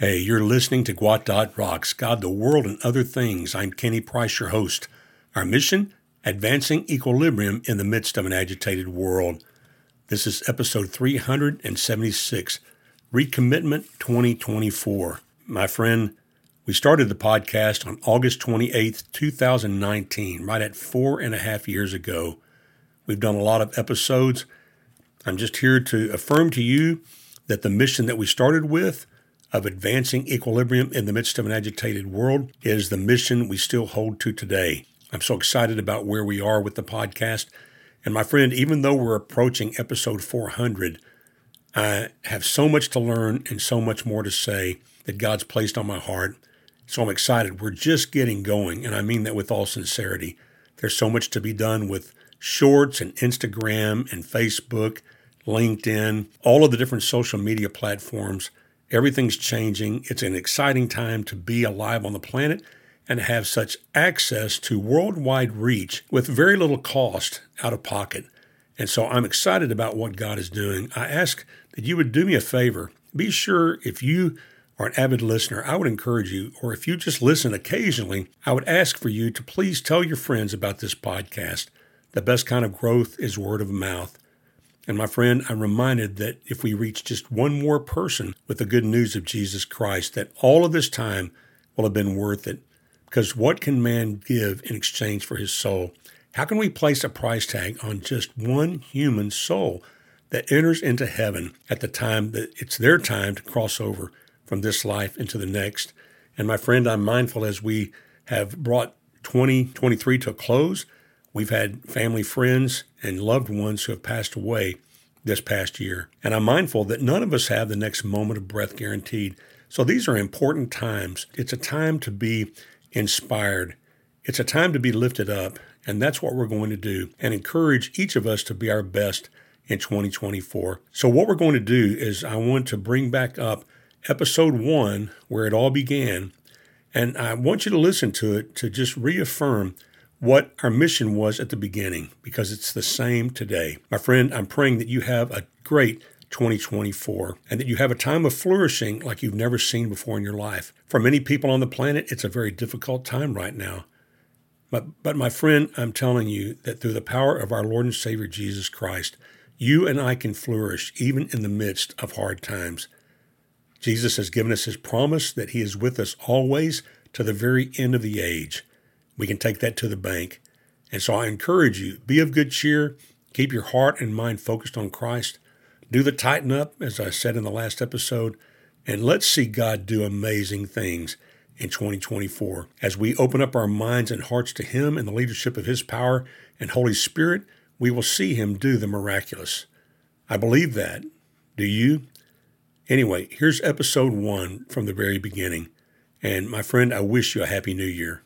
Hey, you're listening to Dot Rocks, God, the World, and Other Things. I'm Kenny Price, your host. Our mission? Advancing equilibrium in the midst of an agitated world. This is episode 376, Recommitment 2024. My friend, we started the podcast on August 28th, 2019, right at four and a half years ago. We've done a lot of episodes. I'm just here to affirm to you that the mission that we started with of advancing equilibrium in the midst of an agitated world is the mission we still hold to today. I'm so excited about where we are with the podcast. And my friend, even though we're approaching episode 400, I have so much to learn and so much more to say that God's placed on my heart. So I'm excited. We're just getting going. And I mean that with all sincerity. There's so much to be done with shorts and Instagram and Facebook, LinkedIn, all of the different social media platforms. Everything's changing. It's an exciting time to be alive on the planet and have such access to worldwide reach with very little cost out of pocket. And so I'm excited about what God is doing. I ask that you would do me a favor. Be sure if you are an avid listener, I would encourage you, or if you just listen occasionally, I would ask for you to please tell your friends about this podcast. The best kind of growth is word of mouth. And my friend, I'm reminded that if we reach just one more person with the good news of Jesus Christ, that all of this time will have been worth it. Because what can man give in exchange for his soul? How can we place a price tag on just one human soul that enters into heaven at the time that it's their time to cross over from this life into the next? And my friend, I'm mindful as we have brought 2023 to a close We've had family, friends, and loved ones who have passed away this past year. And I'm mindful that none of us have the next moment of breath guaranteed. So these are important times. It's a time to be inspired, it's a time to be lifted up. And that's what we're going to do and encourage each of us to be our best in 2024. So, what we're going to do is, I want to bring back up episode one, where it all began. And I want you to listen to it to just reaffirm what our mission was at the beginning because it's the same today. My friend, I'm praying that you have a great 2024 and that you have a time of flourishing like you've never seen before in your life. For many people on the planet, it's a very difficult time right now. But, but my friend, I'm telling you that through the power of our Lord and Savior Jesus Christ, you and I can flourish even in the midst of hard times. Jesus has given us his promise that he is with us always to the very end of the age we can take that to the bank. And so I encourage you be of good cheer, keep your heart and mind focused on Christ, do the tighten up, as I said in the last episode, and let's see God do amazing things in 2024. As we open up our minds and hearts to Him and the leadership of His power and Holy Spirit, we will see Him do the miraculous. I believe that. Do you? Anyway, here's episode one from the very beginning. And my friend, I wish you a happy new year.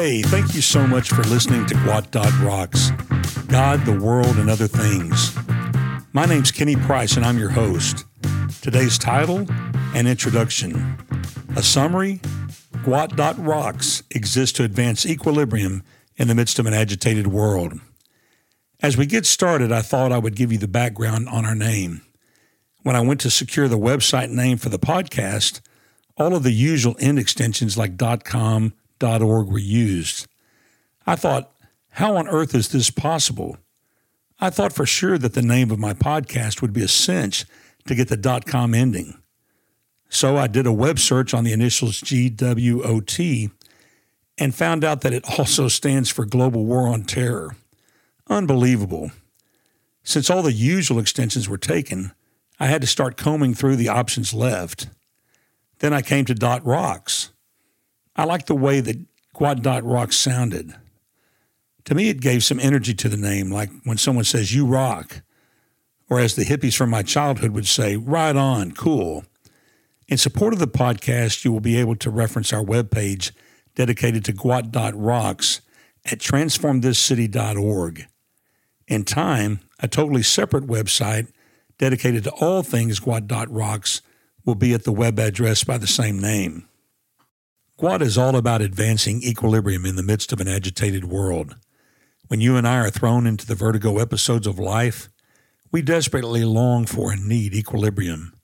Hey, thank you so much for listening to Gwot Dot Rocks God, the World, and Other Things. My name's Kenny Price, and I'm your host. Today's title and introduction A summary Gwot Dot Rocks exists to advance equilibrium in the midst of an agitated world. As we get started, I thought I would give you the background on our name. When I went to secure the website name for the podcast, all of the usual end extensions like .com, .org were used. I thought, how on earth is this possible? I thought for sure that the name of my podcast would be a cinch to get the dot .com ending. So I did a web search on the initials GWOT and found out that it also stands for Global War on Terror. Unbelievable. Since all the usual extensions were taken, I had to start combing through the options left. Then I came to Dot Rocks. I liked the way that Gwot Dot Rock sounded. To me, it gave some energy to the name, like when someone says, You rock, or as the hippies from my childhood would say, Right on, cool. In support of the podcast, you will be able to reference our webpage dedicated to Gwot Dot Rocks at transformthiscity.org. In time, a totally separate website dedicated to all things Gwot Dot Rocks will be at the web address by the same name. Gwot is all about advancing equilibrium in the midst of an agitated world. When you and I are thrown into the vertigo episodes of life, We desperately long for and need equilibrium.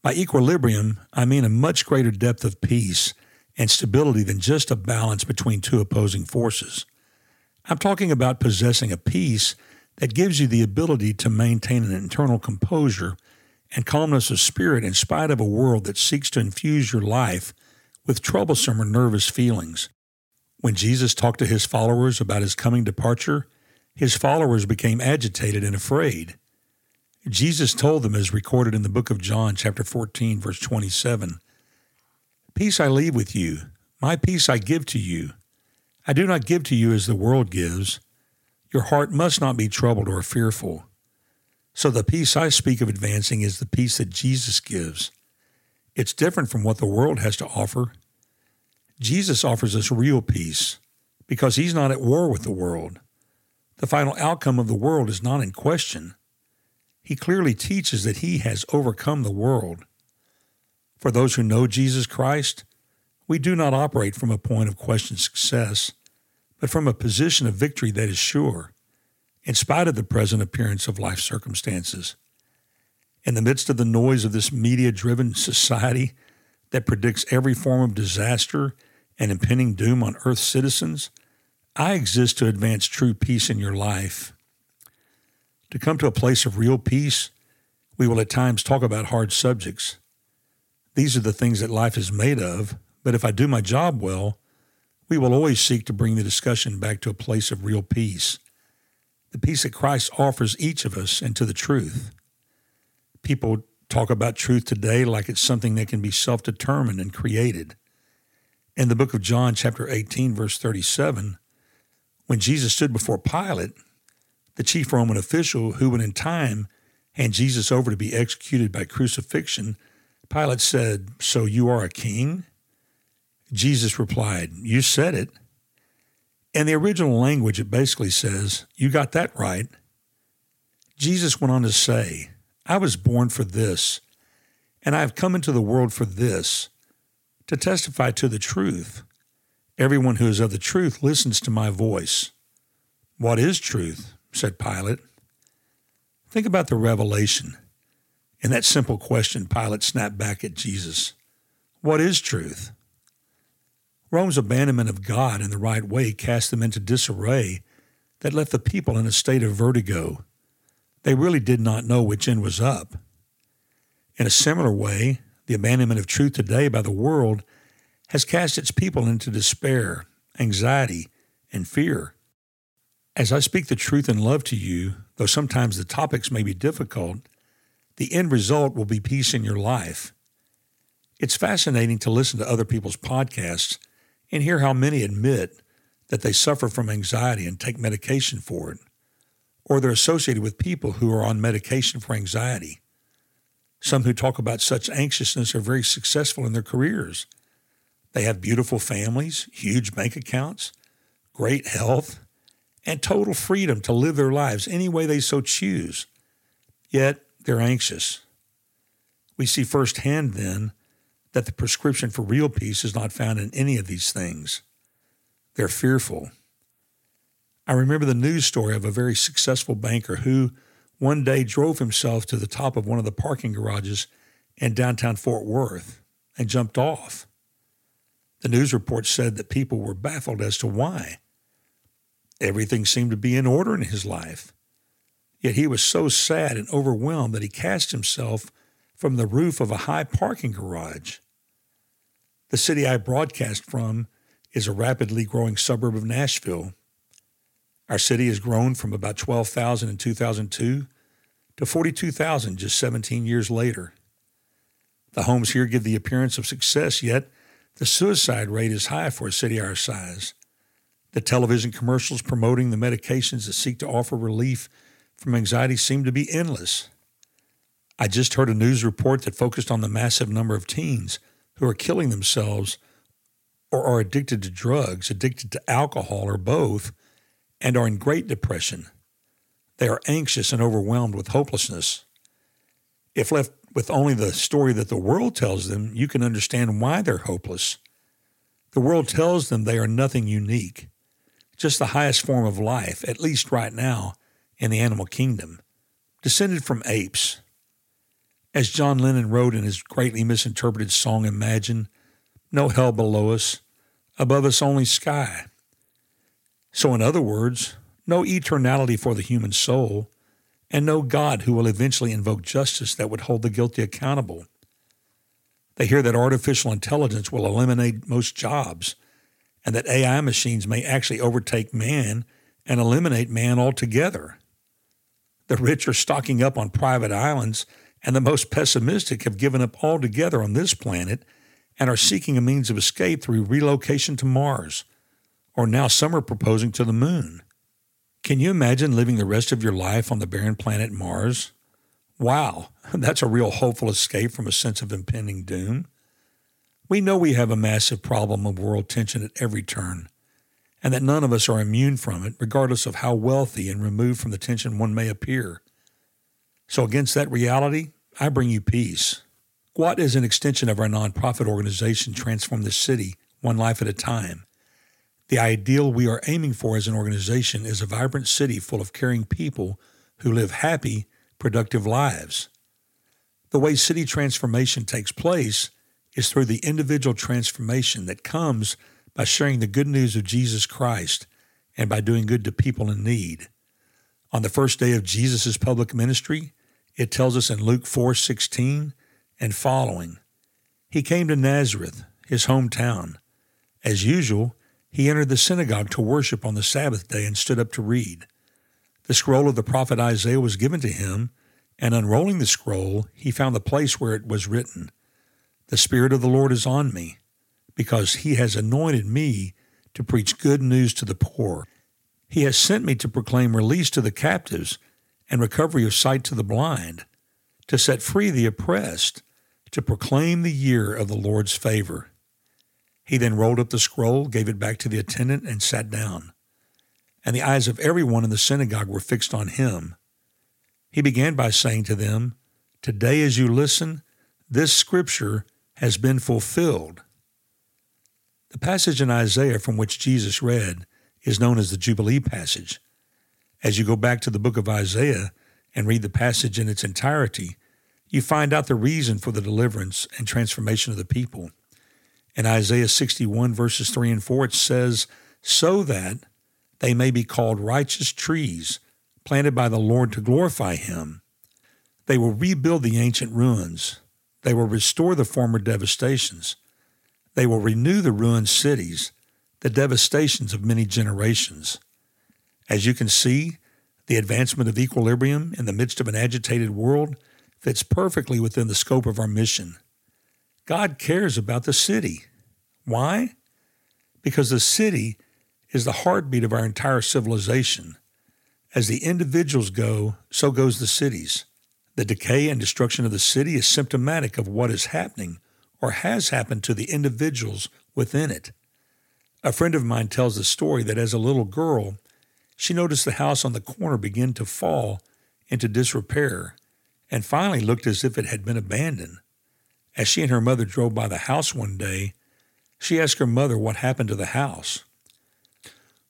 By equilibrium, I mean a much greater depth of peace and stability than just a balance between two opposing forces. I'm talking about possessing a peace that gives you the ability to maintain an internal composure and calmness of spirit in spite of a world that seeks to infuse your life with troublesome or nervous feelings. When Jesus talked to his followers about his coming departure, his followers became agitated and afraid. Jesus told them, as recorded in the book of John, chapter 14, verse 27, Peace I leave with you, my peace I give to you. I do not give to you as the world gives. Your heart must not be troubled or fearful. So the peace I speak of advancing is the peace that Jesus gives. It's different from what the world has to offer. Jesus offers us real peace because he's not at war with the world. The final outcome of the world is not in question he clearly teaches that he has overcome the world. For those who know Jesus Christ, we do not operate from a point of questioned success, but from a position of victory that is sure, in spite of the present appearance of life circumstances. In the midst of the noise of this media driven society that predicts every form of disaster and impending doom on Earth's citizens, I exist to advance true peace in your life to come to a place of real peace, we will at times talk about hard subjects. These are the things that life is made of, but if I do my job well, we will always seek to bring the discussion back to a place of real peace, the peace that Christ offers each of us and to the truth. People talk about truth today like it's something that can be self determined and created. In the book of John, chapter 18, verse 37, when Jesus stood before Pilate, the chief Roman official who would in time hand Jesus over to be executed by crucifixion, Pilate said, So you are a king? Jesus replied, You said it. In the original language, it basically says, You got that right. Jesus went on to say, I was born for this, and I have come into the world for this, to testify to the truth. Everyone who is of the truth listens to my voice. What is truth? said Pilate. Think about the revelation. In that simple question, Pilate snapped back at Jesus What is truth? Rome's abandonment of God in the right way cast them into disarray that left the people in a state of vertigo. They really did not know which end was up. In a similar way, the abandonment of truth today by the world has cast its people into despair, anxiety, and fear. As I speak the truth and love to you, though sometimes the topics may be difficult, the end result will be peace in your life. It's fascinating to listen to other people's podcasts and hear how many admit that they suffer from anxiety and take medication for it, or they're associated with people who are on medication for anxiety. Some who talk about such anxiousness are very successful in their careers. They have beautiful families, huge bank accounts, great health, and total freedom to live their lives any way they so choose. Yet they're anxious. We see firsthand then that the prescription for real peace is not found in any of these things. They're fearful. I remember the news story of a very successful banker who one day drove himself to the top of one of the parking garages in downtown Fort Worth and jumped off. The news report said that people were baffled as to why. Everything seemed to be in order in his life. Yet he was so sad and overwhelmed that he cast himself from the roof of a high parking garage. The city I broadcast from is a rapidly growing suburb of Nashville. Our city has grown from about 12,000 in 2002 to 42,000 just 17 years later. The homes here give the appearance of success, yet the suicide rate is high for a city our size. The television commercials promoting the medications that seek to offer relief from anxiety seem to be endless. I just heard a news report that focused on the massive number of teens who are killing themselves or are addicted to drugs, addicted to alcohol, or both, and are in great depression. They are anxious and overwhelmed with hopelessness. If left with only the story that the world tells them, you can understand why they're hopeless. The world tells them they are nothing unique just the highest form of life, at least right now, in the animal kingdom, descended from apes. As John Lennon wrote in his greatly misinterpreted song Imagine, no hell below us, above us only sky. So, in other words, no eternality for the human soul, and no God who will eventually invoke justice that would hold the guilty accountable. They hear that artificial intelligence will eliminate most jobs and that AI machines may actually overtake man and eliminate man altogether. The rich are stocking up on private islands, and the most pessimistic have given up altogether on this planet and are seeking a means of escape through relocation to Mars, or now some are proposing to the moon. Can you imagine living the rest of your life on the barren planet Mars? Wow, that's a real hopeful escape from a sense of impending doom. We know we have a massive problem of world tension at every turn, and that none of us are immune from it, regardless of how wealthy and removed from the tension one may appear. So, against that reality, I bring you peace. GWOT is an extension of our nonprofit organization, Transform the City, one life at a time. The ideal we are aiming for as an organization is a vibrant city full of caring people who live happy, productive lives. The way city transformation takes place is through the individual transformation that comes by sharing the good news of Jesus Christ and by doing good to people in need. On the first day of Jesus' public ministry, it tells us in Luke 4:16 and following, he came to Nazareth, his hometown. As usual, he entered the synagogue to worship on the Sabbath day and stood up to read. The scroll of the prophet Isaiah was given to him, and unrolling the scroll, he found the place where it was written, the Spirit of the Lord is on me, because he has anointed me to preach good news to the poor. He has sent me to proclaim release to the captives and recovery of sight to the blind, to set free the oppressed, to proclaim the year of the Lord's favor. He then rolled up the scroll, gave it back to the attendant, and sat down. And the eyes of everyone in the synagogue were fixed on him. He began by saying to them, Today, as you listen, this scripture has been fulfilled. The passage in Isaiah from which Jesus read is known as the Jubilee passage. As you go back to the book of Isaiah and read the passage in its entirety, you find out the reason for the deliverance and transformation of the people. In Isaiah 61, verses 3 and 4, it says, So that they may be called righteous trees, planted by the Lord to glorify Him. They will rebuild the ancient ruins they will restore the former devastations. They will renew the ruined cities, the devastations of many generations. As you can see, the advancement of equilibrium in the midst of an agitated world fits perfectly within the scope of our mission. God cares about the city. Why? Because the city is the heartbeat of our entire civilization. As the individuals go, so goes the cities. The decay and destruction of the city is symptomatic of what is happening or has happened to the individuals within it. A friend of mine tells the story that as a little girl, she noticed the house on the corner begin to fall into disrepair and finally looked as if it had been abandoned. As she and her mother drove by the house one day, she asked her mother what happened to the house.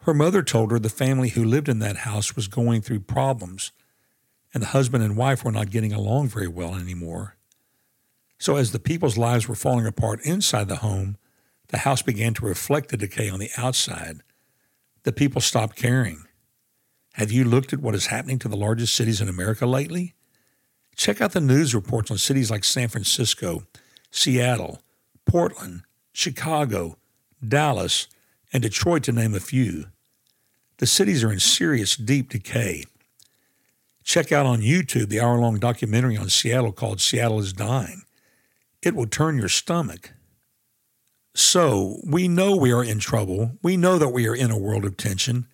Her mother told her the family who lived in that house was going through problems and the husband and wife were not getting along very well anymore. So, as the people's lives were falling apart inside the home, the house began to reflect the decay on the outside. The people stopped caring. Have you looked at what is happening to the largest cities in America lately? Check out the news reports on cities like San Francisco, Seattle, Portland, Chicago, Dallas, and Detroit, to name a few. The cities are in serious, deep decay. Check out on YouTube the hour long documentary on Seattle called Seattle is Dying. It will turn your stomach. So, we know we are in trouble. We know that we are in a world of tension.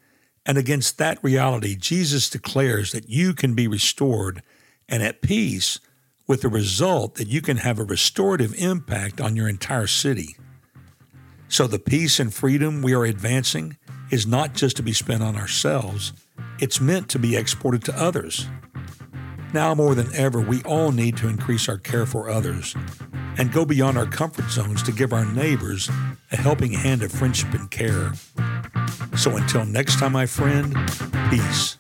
And against that reality, Jesus declares that you can be restored and at peace with the result that you can have a restorative impact on your entire city. So, the peace and freedom we are advancing is not just to be spent on ourselves it's meant to be exported to others. Now more than ever, we all need to increase our care for others and go beyond our comfort zones to give our neighbors a helping hand of friendship and care. So until next time, my friend, peace.